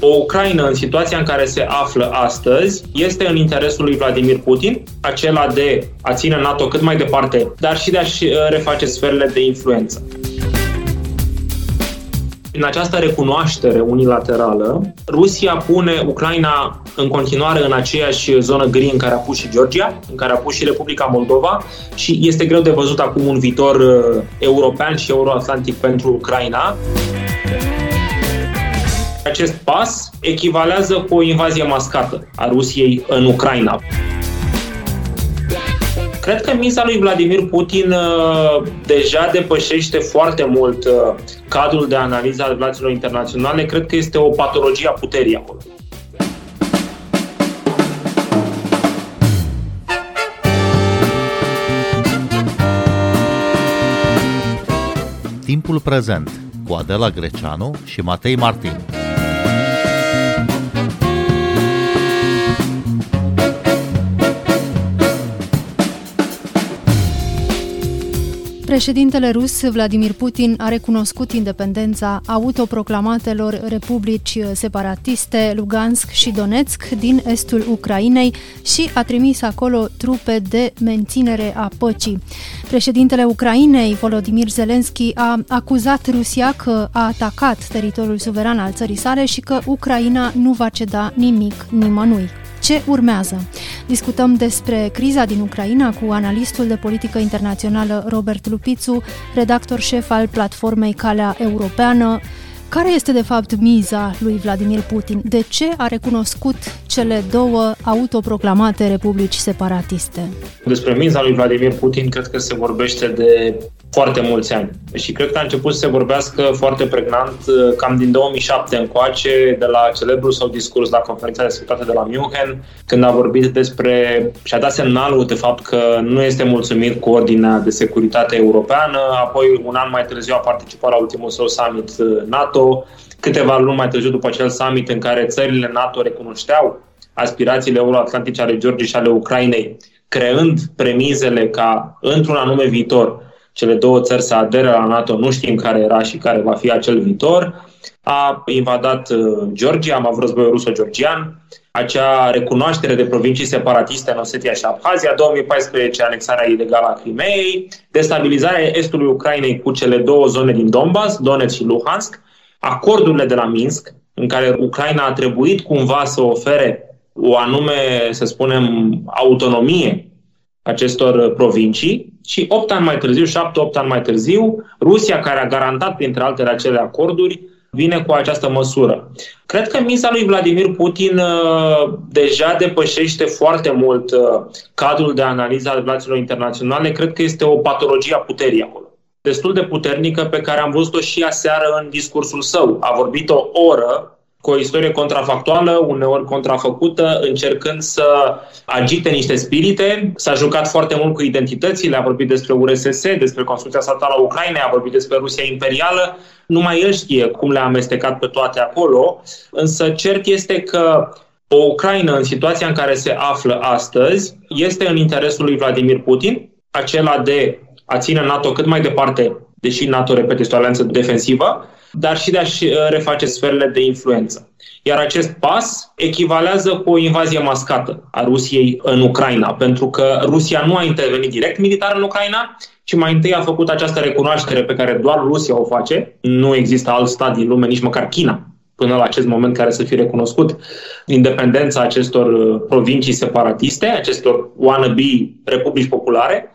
O Ucraina în situația în care se află astăzi este în interesul lui Vladimir Putin, acela de a ține NATO cât mai departe, dar și de a-și uh, reface sferele de influență. Prin această recunoaștere unilaterală, Rusia pune Ucraina în continuare în aceeași zonă gri în care a pus și Georgia, în care a pus și Republica Moldova și este greu de văzut acum un viitor uh, european și euroatlantic pentru Ucraina. Acest pas echivalează cu o invazie mascată a Rusiei în Ucraina. Cred că miza lui Vladimir Putin uh, deja depășește foarte mult uh, cadrul de analiză al relațiilor internaționale. Cred că este o patologie a puterii acolo. Timpul prezent cu Adela Greceanu și Matei Martin. Președintele rus Vladimir Putin a recunoscut independența autoproclamatelor republici separatiste Lugansk și Donetsk din estul Ucrainei și a trimis acolo trupe de menținere a păcii. Președintele Ucrainei, Volodymyr Zelensky, a acuzat Rusia că a atacat teritoriul suveran al țării sale și că Ucraina nu va ceda nimic nimănui. Ce urmează? Discutăm despre criza din Ucraina cu analistul de politică internațională Robert Lupițu, redactor șef al platformei Calea Europeană. Care este de fapt miza lui Vladimir Putin? De ce a recunoscut cele două autoproclamate republici separatiste? Despre miza lui Vladimir Putin cred că se vorbește de foarte mulți ani. Și cred că a început să se vorbească foarte pregnant uh, cam din 2007 încoace, de la celebrul său discurs la conferința de securitate de la München, când a vorbit despre și a dat semnalul de fapt că nu este mulțumit cu ordinea de securitate europeană, apoi un an mai târziu a participat la ultimul său summit uh, NATO, câteva luni mai târziu după acel summit în care țările NATO recunoșteau aspirațiile euroatlantice ale Georgiei și ale Ucrainei, creând premizele ca într-un anume viitor cele două țări să adere la NATO, nu știm care era și care va fi acel viitor. A invadat uh, Georgia, am avut războiul ruso-georgian, acea recunoaștere de provincii separatiste în Osetia și Abhazia, 2014 anexarea ilegală a Crimeei, destabilizarea estului Ucrainei cu cele două zone din Donbass, Donetsk și Luhansk, acordurile de la Minsk, în care Ucraina a trebuit cumva să ofere o anume, să spunem, autonomie acestor provincii și 8 ani mai târziu, 7-8 ani mai târziu, Rusia, care a garantat printre altele acele acorduri, vine cu această măsură. Cred că misa lui Vladimir Putin uh, deja depășește foarte mult uh, cadrul de analiză al relațiilor internaționale. Cred că este o patologie a puterii acolo. Destul de puternică pe care am văzut-o și aseară în discursul său. A vorbit o oră cu o istorie contrafactuală, uneori contrafăcută, încercând să agite niște spirite. S-a jucat foarte mult cu identitățile, a vorbit despre URSS, despre construcția statală a Ucrainei, a vorbit despre Rusia imperială. Numai el știe cum le-a amestecat pe toate acolo, însă cert este că o Ucraina în situația în care se află astăzi este în interesul lui Vladimir Putin, acela de a ține NATO cât mai departe, deși NATO, repet, este o alianță defensivă, dar și de a-și uh, reface sferele de influență. Iar acest pas echivalează cu o invazie mascată a Rusiei în Ucraina, pentru că Rusia nu a intervenit direct militar în Ucraina, ci mai întâi a făcut această recunoaștere pe care doar Rusia o face. Nu există alt stat din lume, nici măcar China, până la acest moment care să fie recunoscut independența acestor uh, provincii separatiste, acestor wannabe republici populare,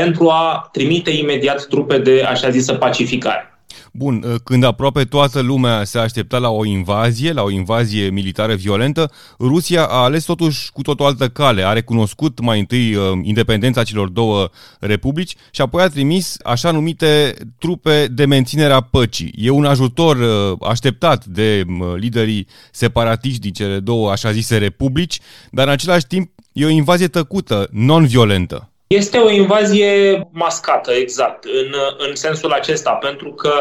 pentru a trimite imediat trupe de așa zisă pacificare. Bun, ă, când aproape toată lumea se aștepta la o invazie, la o invazie militară violentă, Rusia a ales totuși cu tot o altă cale. A recunoscut mai întâi ă, independența celor două republici și apoi a trimis așa numite trupe de menținere a păcii. E un ajutor ă, așteptat de liderii separatiști din cele două așa zise republici, dar în același timp e o invazie tăcută, non-violentă. Este o invazie mascată, exact, în, în sensul acesta, pentru că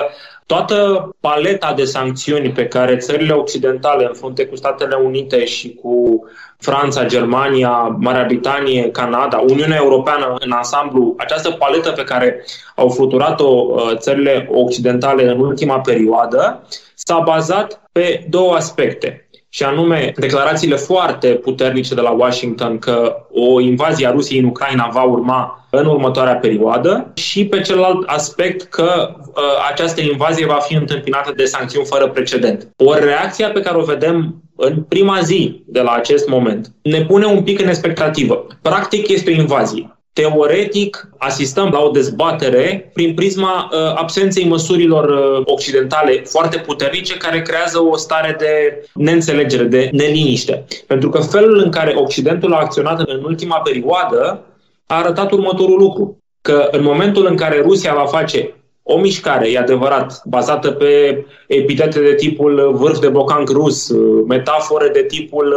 toată paleta de sancțiuni pe care țările occidentale, în frunte cu Statele Unite și cu Franța, Germania, Marea Britanie, Canada, Uniunea Europeană în ansamblu, această paletă pe care au fluturat-o uh, țările occidentale în ultima perioadă, s-a bazat pe două aspecte. Și anume declarațiile foarte puternice de la Washington că o invazie a Rusiei în Ucraina va urma în următoarea perioadă și pe celălalt aspect că uh, această invazie va fi întâmpinată de sancțiuni fără precedent. O reacție pe care o vedem în prima zi de la acest moment ne pune un pic în expectativă. Practic este o invazie. Teoretic, asistăm la o dezbatere prin prisma uh, absenței măsurilor uh, occidentale foarte puternice care creează o stare de neînțelegere, de neliniște. Pentru că felul în care Occidentul a acționat în ultima perioadă a arătat următorul lucru. Că în momentul în care Rusia va face o mișcare, e adevărat, bazată pe epitete de tipul vârf de bocanc rus, metafore de tipul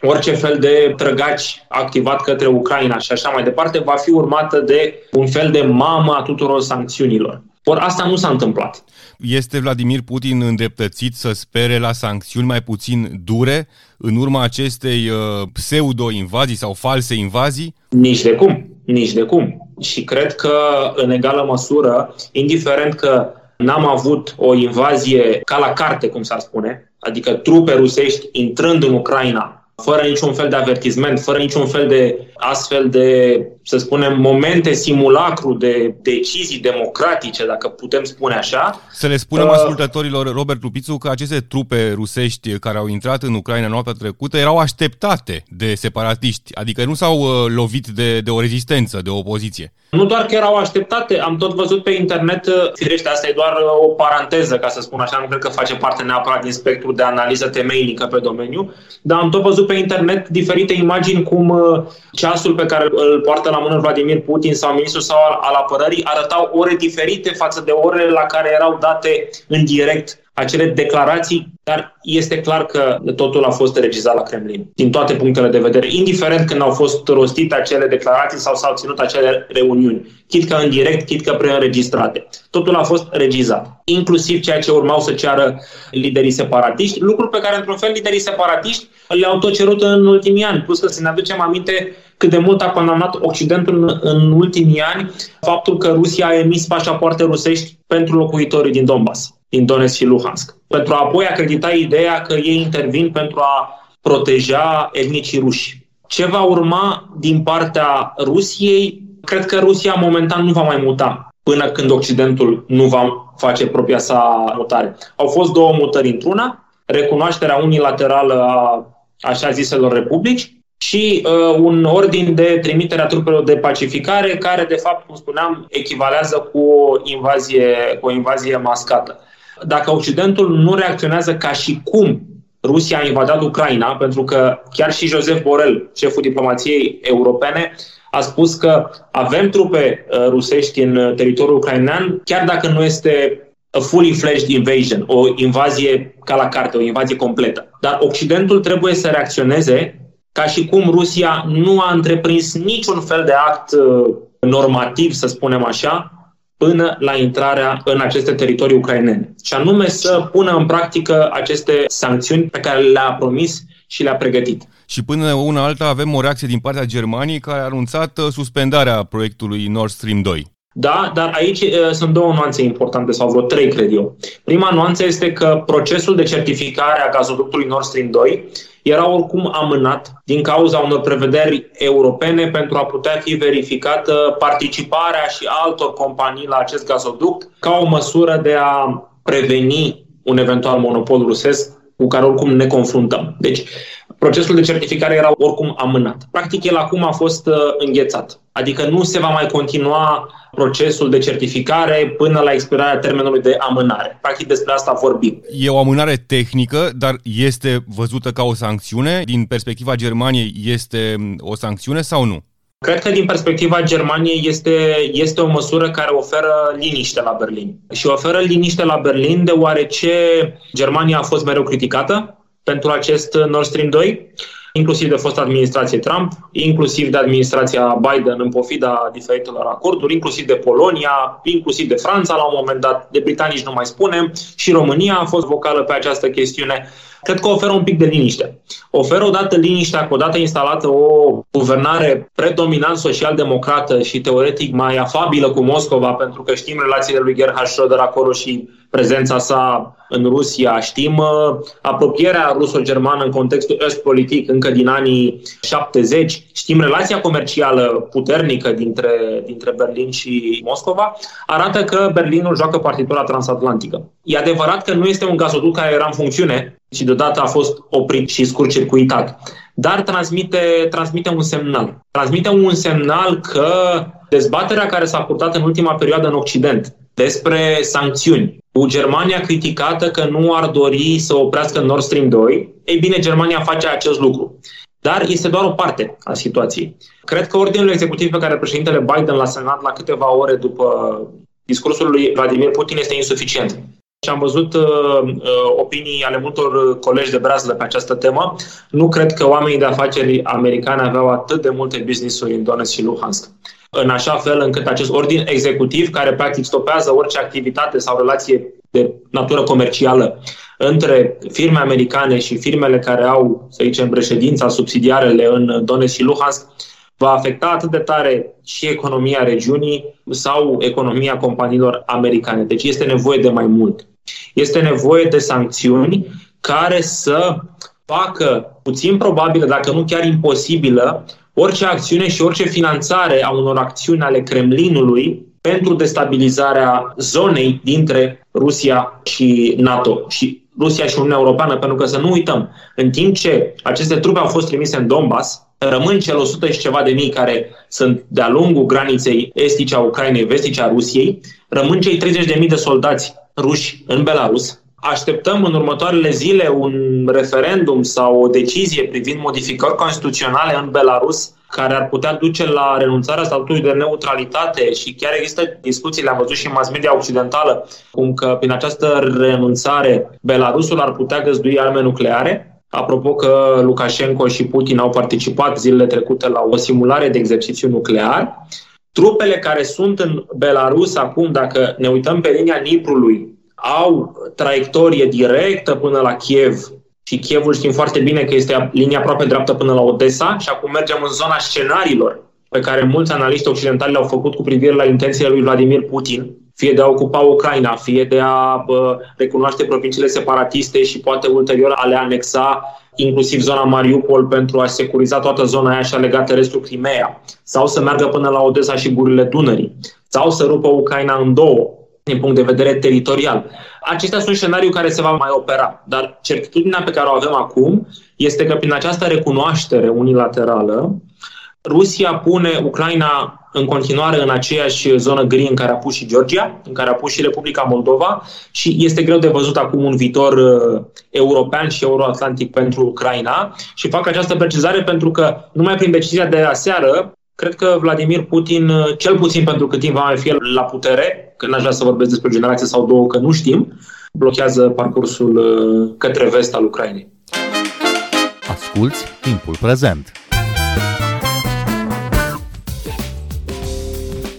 orice fel de trăgaci activat către Ucraina și așa mai departe, va fi urmată de un fel de mamă a tuturor sancțiunilor. Or, asta nu s-a întâmplat. Este Vladimir Putin îndreptățit să spere la sancțiuni mai puțin dure în urma acestei uh, pseudo-invazii sau false invazii? Nici de cum, nici de cum și cred că, în egală măsură, indiferent că n-am avut o invazie ca la carte, cum s-ar spune, adică trupe rusești intrând în Ucraina fără niciun fel de avertisment, fără niciun fel de astfel de, să spunem, momente simulacru de decizii democratice, dacă putem spune așa. Să le spunem uh, ascultătorilor, Robert Lupițu, că aceste trupe rusești care au intrat în Ucraina noaptea trecută erau așteptate de separatiști, adică nu s-au uh, lovit de, de o rezistență, de o opoziție. Nu doar că erau așteptate, am tot văzut pe internet, uh, firește, asta e doar uh, o paranteză, ca să spun așa, nu cred că face parte neapărat din spectrul de analiză temeinică pe domeniu, dar am tot văzut pe internet diferite imagini cum uh, ceasul pe care îl poartă la mână Vladimir Putin sau ministrul sau al, al apărării arătau ore diferite față de orele la care erau date în direct acele declarații, dar este clar că totul a fost regizat la Kremlin, din toate punctele de vedere, indiferent când au fost rostite acele declarații sau s-au ținut acele reuniuni, chit că în direct, chit că preînregistrate. Totul a fost regizat, inclusiv ceea ce urmau să ceară liderii separatiști, lucruri pe care, într-un fel, liderii separatiști le-au tot cerut în ultimii ani, plus că să ne aducem aminte cât de mult a condamnat Occidentul în, în ultimii ani faptul că Rusia a emis pașapoarte rusești pentru locuitorii din Donbass din Donetsk și Luhansk. Pentru a apoi acredita ideea că ei intervin pentru a proteja etnicii ruși. Ce va urma din partea Rusiei? Cred că Rusia momentan nu va mai muta până când Occidentul nu va face propria sa mutare. Au fost două mutări într-una, recunoașterea unilaterală a așa ziselor republici și uh, un ordin de trimitere a trupelor de pacificare care, de fapt, cum spuneam, echivalează cu o invazie, cu o invazie mascată dacă Occidentul nu reacționează ca și cum Rusia a invadat Ucraina, pentru că chiar și Joseph Borrell, șeful diplomației europene, a spus că avem trupe uh, rusești în uh, teritoriul ucrainean, chiar dacă nu este a fully fledged invasion, o invazie ca la carte, o invazie completă. Dar Occidentul trebuie să reacționeze ca și cum Rusia nu a întreprins niciun fel de act uh, normativ, să spunem așa, până la intrarea în aceste teritorii ucrainene. Și anume să pună în practică aceste sancțiuni pe care le-a promis și le-a pregătit. Și până una alta avem o reacție din partea Germaniei care a anunțat uh, suspendarea proiectului Nord Stream 2. Da, dar aici uh, sunt două nuanțe importante, sau vreo trei, cred eu. Prima nuanță este că procesul de certificare a gazoductului Nord Stream 2 era oricum amânat din cauza unor prevederi europene pentru a putea fi verificată participarea și altor companii la acest gazoduct ca o măsură de a preveni un eventual monopol rusesc cu care oricum ne confruntăm. Deci, procesul de certificare era oricum amânat. Practic, el acum a fost uh, înghețat. Adică nu se va mai continua procesul de certificare până la expirarea termenului de amânare. Practic despre asta vorbim. E o amânare tehnică, dar este văzută ca o sancțiune? Din perspectiva Germaniei este mm, o sancțiune sau nu? Cred că din perspectiva Germaniei este, este o măsură care oferă liniște la Berlin. Și oferă liniște la Berlin deoarece Germania a fost mereu criticată pentru acest Nord Stream 2 inclusiv de fost administrație Trump, inclusiv de administrația Biden în pofida diferitelor acorduri, inclusiv de Polonia, inclusiv de Franța la un moment dat, de britanici nu mai spunem, și România a fost vocală pe această chestiune. Cred că oferă un pic de liniște. Oferă odată liniștea că odată instalată o guvernare predominant social-democrată și teoretic mai afabilă cu Moscova, pentru că știm relațiile lui Gerhard Schröder acolo și prezența sa în Rusia, știm uh, apropierea ruso-germană în contextul est-politic încă din anii 70, știm relația comercială puternică dintre, dintre Berlin și Moscova, arată că Berlinul joacă partitura transatlantică. E adevărat că nu este un gazoduct care era în funcțiune și deodată a fost oprit și scurt-circuitat, dar transmite, transmite un semnal. Transmite un semnal că dezbaterea care s-a purtat în ultima perioadă în Occident despre sancțiuni, cu Germania criticată că nu ar dori să oprească Nord Stream 2, ei bine, Germania face acest lucru. Dar este doar o parte a situației. Cred că ordinul executiv pe care președintele Biden l-a semnat la câteva ore după discursul lui Vladimir Putin este insuficient. Și am văzut uh, uh, opinii ale multor colegi de brazlă pe această temă. Nu cred că oamenii de afaceri americani aveau atât de multe business-uri în Donetsk și Luhansk în așa fel încât acest ordin executiv, care practic stopează orice activitate sau relație de natură comercială între firme americane și firmele care au, să zicem, reședința, subsidiarele în Donetsk și Luhansk, va afecta atât de tare și economia regiunii sau economia companiilor americane. Deci este nevoie de mai mult. Este nevoie de sancțiuni care să facă puțin probabilă, dacă nu chiar imposibilă, orice acțiune și orice finanțare a unor acțiuni ale Kremlinului pentru destabilizarea zonei dintre Rusia și NATO și Rusia și Uniunea Europeană, pentru că să nu uităm, în timp ce aceste trupe au fost trimise în Donbass, rămân cel 100 și ceva de mii care sunt de-a lungul graniței estice a Ucrainei, vestice a Rusiei, rămân cei 30 de mii de soldați ruși în Belarus, Așteptăm în următoarele zile un referendum sau o decizie privind modificări constituționale în Belarus care ar putea duce la renunțarea statutului de neutralitate și chiar există discuții, le-am văzut și în mass media occidentală, cum că prin această renunțare Belarusul ar putea găzdui arme nucleare. Apropo că Lukashenko și Putin au participat zilele trecute la o simulare de exercițiu nuclear. Trupele care sunt în Belarus acum, dacă ne uităm pe linia Niprului, au traiectorie directă până la Kiev. Și Kievul știm foarte bine că este linia aproape dreaptă până la Odessa și acum mergem în zona scenariilor pe care mulți analiști occidentali le-au făcut cu privire la intențiile lui Vladimir Putin, fie de a ocupa Ucraina, fie de a bă, recunoaște provinciile separatiste și poate ulterior a le anexa inclusiv zona Mariupol pentru a securiza toată zona aia și a lega terestrul Crimea, sau să meargă până la Odessa și gurile Dunării, sau să rupă Ucraina în două, din punct de vedere teritorial. Acestea sunt scenarii care se va mai opera, dar certitudinea pe care o avem acum este că prin această recunoaștere unilaterală, Rusia pune Ucraina în continuare în aceeași zonă gri în care a pus și Georgia, în care a pus și Republica Moldova și este greu de văzut acum un viitor uh, european și euroatlantic pentru Ucraina și fac această precizare pentru că numai prin decizia de aseară Cred că Vladimir Putin, uh, cel puțin pentru cât timp va mai fi la putere, că n-aș vrea să vorbesc despre o generație sau două, că nu știm, blochează parcursul uh, către vest al Ucrainei. Asculți timpul prezent!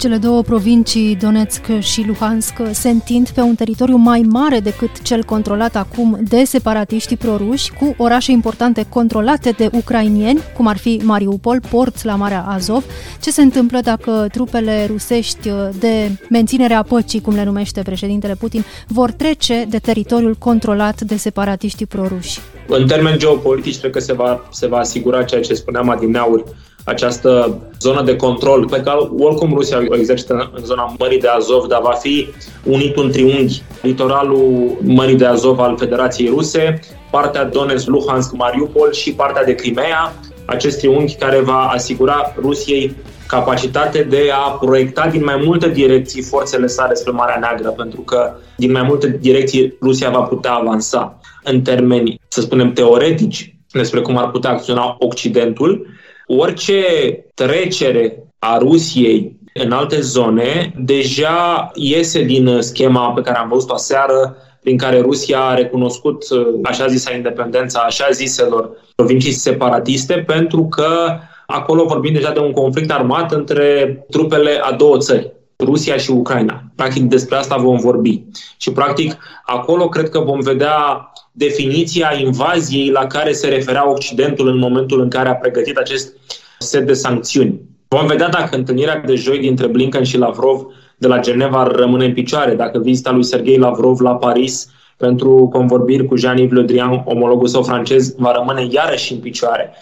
Cele două provincii, Donetsk și Luhansk, se întind pe un teritoriu mai mare decât cel controlat acum de separatiștii proruși, cu orașe importante controlate de ucrainieni, cum ar fi Mariupol, port la Marea Azov. Ce se întâmplă dacă trupele rusești de menținere a păcii, cum le numește președintele Putin, vor trece de teritoriul controlat de separatiștii proruși? În termeni geopolitici, cred că se va, se va asigura ceea ce spuneam adineauri, această zonă de control pe care oricum Rusia o exercită în zona Mării de Azov, dar va fi unit un triunghi. Litoralul Mării de Azov al Federației Ruse, partea Donetsk, Luhansk, Mariupol și partea de Crimea, acest triunghi care va asigura Rusiei capacitate de a proiecta din mai multe direcții forțele sale spre Marea Neagră, pentru că din mai multe direcții Rusia va putea avansa în termeni, să spunem, teoretici despre cum ar putea acționa Occidentul, orice trecere a Rusiei în alte zone deja iese din schema pe care am văzut-o aseară, prin care Rusia a recunoscut așa zisa independența așa ziselor provincii separatiste, pentru că acolo vorbim deja de un conflict armat între trupele a două țări. Rusia și Ucraina. Practic despre asta vom vorbi. Și practic acolo cred că vom vedea definiția invaziei la care se referea Occidentul în momentul în care a pregătit acest set de sancțiuni. Vom vedea dacă întâlnirea de joi dintre Blinken și Lavrov de la Geneva rămâne în picioare, dacă vizita lui Sergei Lavrov la Paris pentru convorbiri cu Jean-Yves Le Drian, omologul său francez, va rămâne iarăși în picioare.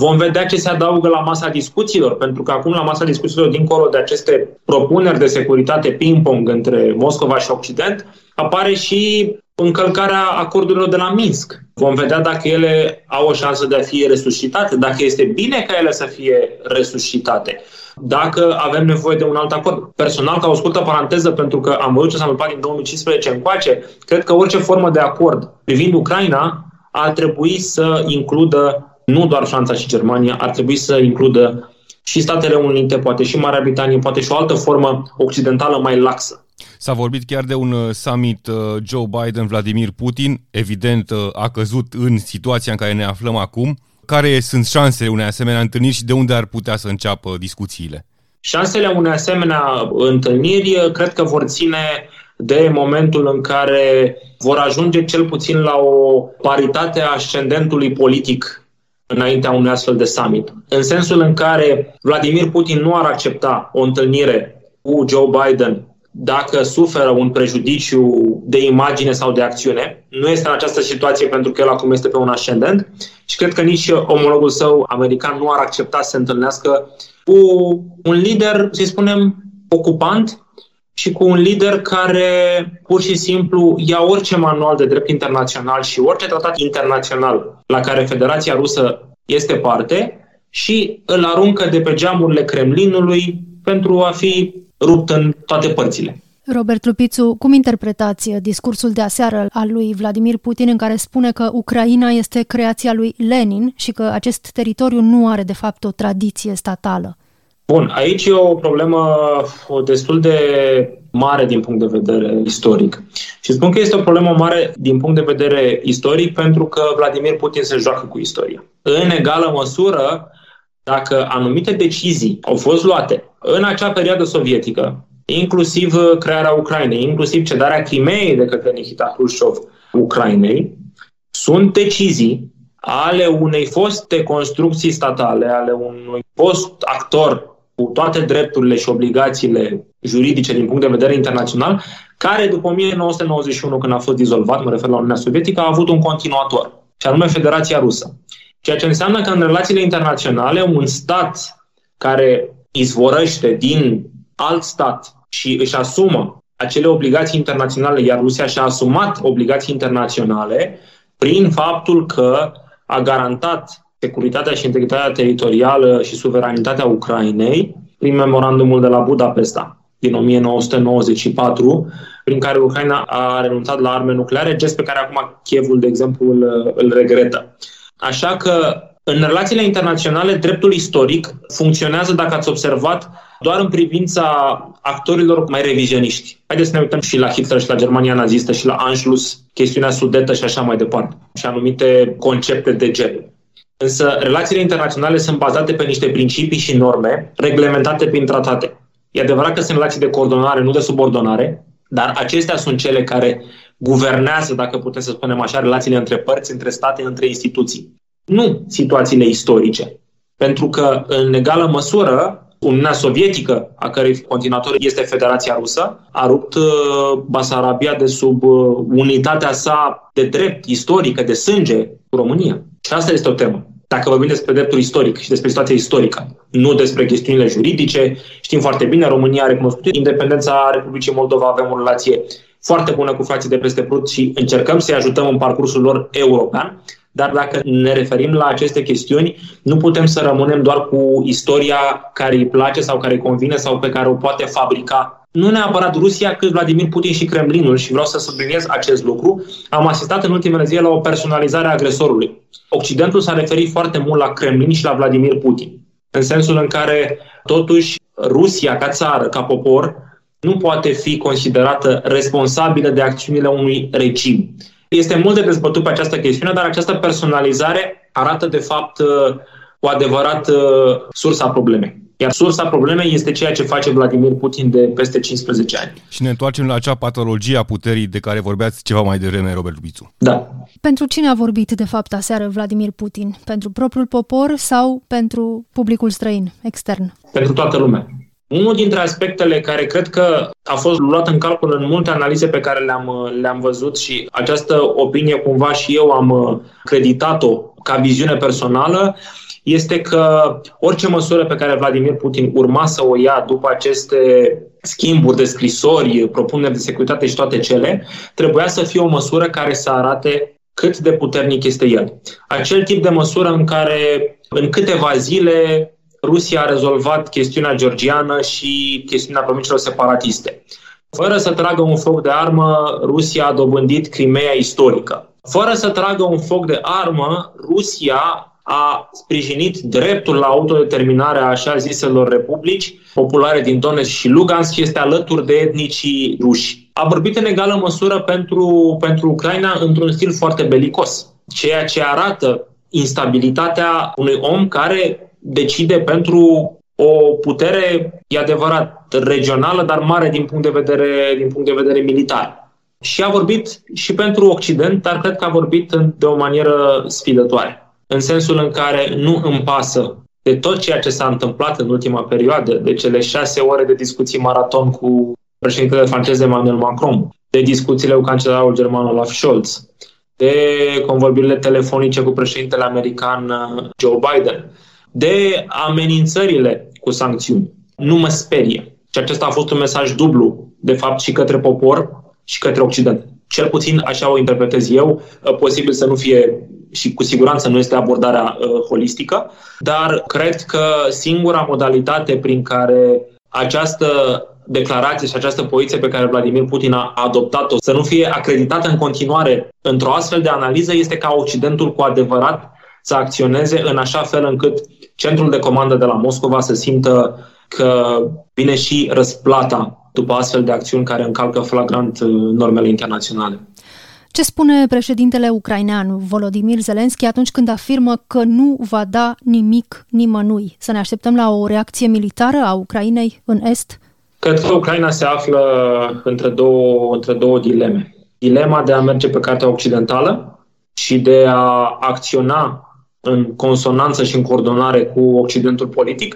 Vom vedea ce se adaugă la masa discuțiilor, pentru că acum la masa discuțiilor, dincolo de aceste propuneri de securitate ping-pong între Moscova și Occident, apare și încălcarea acordurilor de la Minsk. Vom vedea dacă ele au o șansă de a fi resuscitate, dacă este bine ca ele să fie resuscitate, dacă avem nevoie de un alt acord. Personal, ca o scurtă paranteză, pentru că am văzut ce s-a întâmplat din 2015 încoace, cred că orice formă de acord privind Ucraina ar trebui să includă nu doar Franța și Germania, ar trebui să includă și Statele Unite, poate și Marea Britanie, poate și o altă formă occidentală mai laxă. S-a vorbit chiar de un uh, summit uh, Joe Biden-Vladimir Putin. Evident, uh, a căzut în situația în care ne aflăm acum. Care sunt șansele unei asemenea întâlniri și de unde ar putea să înceapă discuțiile? Șansele unei asemenea întâlniri cred că vor ține de momentul în care vor ajunge cel puțin la o paritate a ascendentului polic înaintea unui astfel de summit. În sensul în care Vladimir Putin nu ar accepta o întâlnire cu Joe Biden dacă suferă un prejudiciu de imagine sau de acțiune. Nu este în această situație pentru că el acum este pe un ascendent și cred că nici omologul său american nu ar accepta să se întâlnească cu un lider, să spunem, ocupant și cu un lider care pur și simplu ia orice manual de drept internațional și orice tratat internațional la care Federația Rusă este parte și îl aruncă de pe geamurile Kremlinului pentru a fi rupt în toate părțile. Robert Lupițu, cum interpretați discursul de aseară al lui Vladimir Putin în care spune că Ucraina este creația lui Lenin și că acest teritoriu nu are de fapt o tradiție statală? Bun, aici e o problemă o destul de mare din punct de vedere istoric. Și spun că este o problemă mare din punct de vedere istoric pentru că Vladimir Putin se joacă cu istoria. În egală măsură, dacă anumite decizii au fost luate în acea perioadă sovietică, inclusiv crearea Ucrainei, inclusiv cedarea Crimeei de către Nikita Khrushchev Ucrainei, sunt decizii ale unei foste construcții statale, ale unui post actor cu toate drepturile și obligațiile juridice din punct de vedere internațional, care după 1991, când a fost dizolvat, mă refer la Uniunea Sovietică, a avut un continuator, și anume Federația Rusă. Ceea ce înseamnă că în relațiile internaționale, un stat care izvorăște din alt stat și își asumă acele obligații internaționale, iar Rusia și-a asumat obligații internaționale prin faptul că a garantat securitatea și integritatea teritorială și suveranitatea Ucrainei prin memorandumul de la Budapesta din 1994, prin care Ucraina a renunțat la arme nucleare, gest pe care acum Kievul, de exemplu, îl, îl regretă. Așa că în relațiile internaționale, dreptul istoric funcționează, dacă ați observat, doar în privința actorilor mai revizioniști. Haideți să ne uităm și la Hitler și la Germania nazistă și la Anschluss, chestiunea sudetă și așa mai departe, și anumite concepte de gen. Însă relațiile internaționale sunt bazate pe niște principii și norme reglementate prin tratate. E adevărat că sunt relații de coordonare, nu de subordonare, dar acestea sunt cele care guvernează, dacă putem să spunem așa, relațiile între părți, între state, între instituții. Nu situațiile istorice. Pentru că, în egală măsură, Uniunea Sovietică, a cărei continuator este Federația Rusă, a rupt uh, Basarabia de sub uh, unitatea sa de drept istorică, de sânge, cu România. Și asta este o temă. Dacă vorbim despre dreptul istoric și despre situația istorică, nu despre chestiunile juridice, știm foarte bine, România a recunoscut independența Republicii Moldova, avem o relație foarte bună cu frații de peste Prut și încercăm să-i ajutăm în parcursul lor european, dar dacă ne referim la aceste chestiuni, nu putem să rămânem doar cu istoria care îi place sau care îi convine sau pe care o poate fabrica nu neapărat Rusia, cât Vladimir Putin și Kremlinul și vreau să subliniez acest lucru. Am asistat în ultimele zile la o personalizare a agresorului. Occidentul s-a referit foarte mult la Kremlin și la Vladimir Putin, în sensul în care, totuși, Rusia ca țară, ca popor, nu poate fi considerată responsabilă de acțiunile unui regim. Este mult de dezbătut pe această chestiune, dar această personalizare arată, de fapt, o adevărată sursa problemei. Iar sursa problemei este ceea ce face Vladimir Putin de peste 15 ani. Și ne întoarcem la acea patologie a puterii de care vorbeați ceva mai devreme, Robert Lubițu. Da. Pentru cine a vorbit, de fapt, aseară Vladimir Putin? Pentru propriul popor sau pentru publicul străin, extern? Pentru toată lumea. Unul dintre aspectele care cred că a fost luat în calcul în multe analize pe care le-am, le-am văzut și această opinie cumva și eu am creditat-o ca viziune personală, este că orice măsură pe care Vladimir Putin urma să o ia după aceste schimburi de scrisori, propuneri de securitate și toate cele, trebuia să fie o măsură care să arate cât de puternic este el. Acel tip de măsură în care în câteva zile Rusia a rezolvat chestiunea georgiană și chestiunea provinciilor separatiste. Fără să tragă un foc de armă, Rusia a dobândit Crimea istorică. Fără să tragă un foc de armă, Rusia a sprijinit dreptul la autodeterminare a așa ziselor republici populare din Donetsk și Lugansk este alături de etnicii ruși. A vorbit în egală măsură pentru, pentru Ucraina într-un stil foarte belicos, ceea ce arată instabilitatea unui om care decide pentru o putere, e adevărat, regională, dar mare din punct de vedere, din punct de vedere militar. Și a vorbit și pentru Occident, dar cred că a vorbit de o manieră sfidătoare în sensul în care nu îmi pasă de tot ceea ce s-a întâmplat în ultima perioadă, de cele șase ore de discuții maraton cu președintele francez Emmanuel Macron, de discuțiile cu cancelarul german Olaf Scholz, de convorbirile telefonice cu președintele american uh, Joe Biden, de amenințările cu sancțiuni. Nu mă sperie. Și acesta a fost un mesaj dublu, de fapt, și către popor și către Occident. Cel puțin așa o interpretez eu, uh, posibil să nu fie și cu siguranță nu este abordarea uh, holistică, dar cred că singura modalitate prin care această declarație și această poziție pe care Vladimir Putin a adoptat-o să nu fie acreditată în continuare într-o astfel de analiză este ca Occidentul cu adevărat să acționeze în așa fel încât centrul de comandă de la Moscova să simtă că vine și răsplata după astfel de acțiuni care încalcă flagrant uh, normele internaționale. Ce spune președintele ucrainean Volodymyr Zelensky atunci când afirmă că nu va da nimic nimănui? Să ne așteptăm la o reacție militară a Ucrainei în Est? Cred că Ucraina se află între două, între două dileme. Dilema de a merge pe cartea occidentală și de a acționa în consonanță și în coordonare cu Occidentul politic,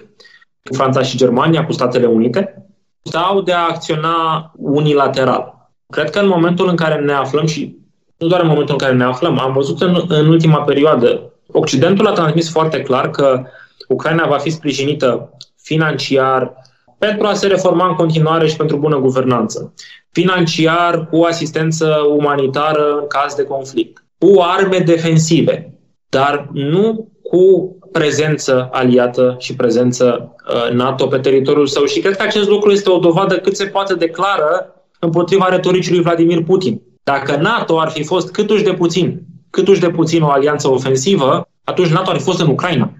cu Franța și Germania, cu Statele Unite, sau de a acționa unilateral. Cred că în momentul în care ne aflăm și nu doar în momentul în care ne aflăm, am văzut în, în ultima perioadă, Occidentul a transmis foarte clar că Ucraina va fi sprijinită financiar pentru a se reforma în continuare și pentru bună guvernanță, financiar cu asistență umanitară în caz de conflict, cu arme defensive, dar nu cu prezență aliată și prezență uh, NATO pe teritoriul său. Și cred că acest lucru este o dovadă cât se poate declară împotriva retoricii lui Vladimir Putin. Dacă NATO ar fi fost câtuși de puțin, câtuși de puțin o alianță ofensivă, atunci NATO ar fi fost în Ucraina.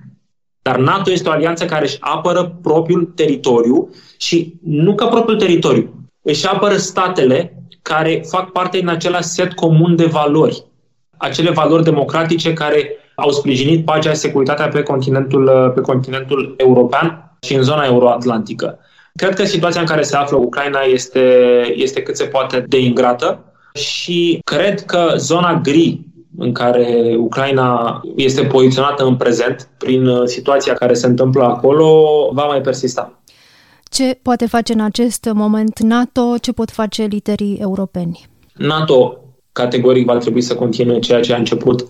Dar NATO este o alianță care își apără propriul teritoriu și nu ca propriul teritoriu, își apără statele care fac parte din același set comun de valori. Acele valori democratice care au sprijinit pacea și securitatea pe continentul, pe continentul european și în zona euroatlantică. Cred că situația în care se află Ucraina este, este cât se poate de ingrată și cred că zona gri în care Ucraina este poziționată în prezent, prin uh, situația care se întâmplă acolo, va mai persista. Ce poate face în acest moment NATO? Ce pot face literii europeni? NATO categoric va trebui să continue ceea ce a început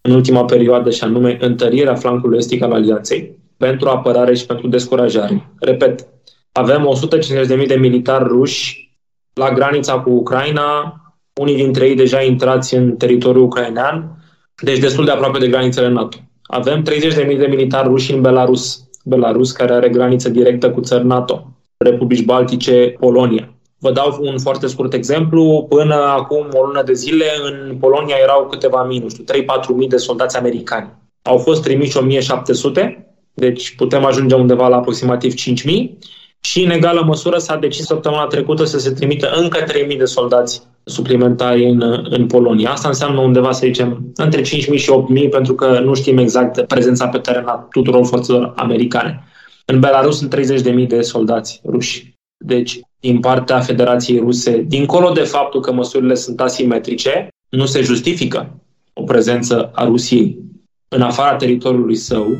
în ultima perioadă și anume întărirea flancului estic al alianței pentru apărare și pentru descurajare. Repet, avem 150.000 de militari ruși la granița cu Ucraina, unii dintre ei deja intrați în teritoriul ucrainean, deci destul de aproape de granițele NATO. Avem 30.000 de militari ruși în Belarus, Belarus care are graniță directă cu țări NATO, Republici Baltice, Polonia. Vă dau un foarte scurt exemplu. Până acum o lună de zile, în Polonia erau câteva mii, nu știu, 3-4 mii de soldați americani. Au fost trimiși 1700, deci putem ajunge undeva la aproximativ 5000 și în egală măsură s-a decis săptămâna trecută să se trimită încă 3.000 de soldați suplimentari în, în Polonia. Asta înseamnă undeva, să zicem, între 5.000 și 8.000, pentru că nu știm exact prezența pe teren a tuturor forțelor americane. În Belarus sunt 30.000 de soldați ruși. Deci, din partea Federației Ruse, dincolo de faptul că măsurile sunt asimetrice, nu se justifică o prezență a Rusiei în afara teritoriului său,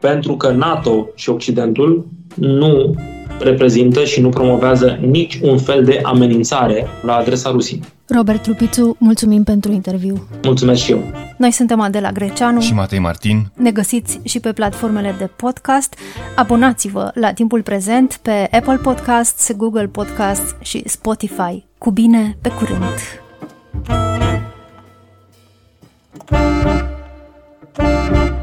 pentru că NATO și Occidentul nu reprezintă și nu promovează nici un fel de amenințare la adresa Rusiei. Robert Lupițu, mulțumim pentru interviu. Mulțumesc și eu. Noi suntem Adela Greceanu și Matei Martin. Ne găsiți și pe platformele de podcast. Abonați-vă la timpul prezent pe Apple Podcasts, Google Podcasts și Spotify. Cu bine, pe curând! thank you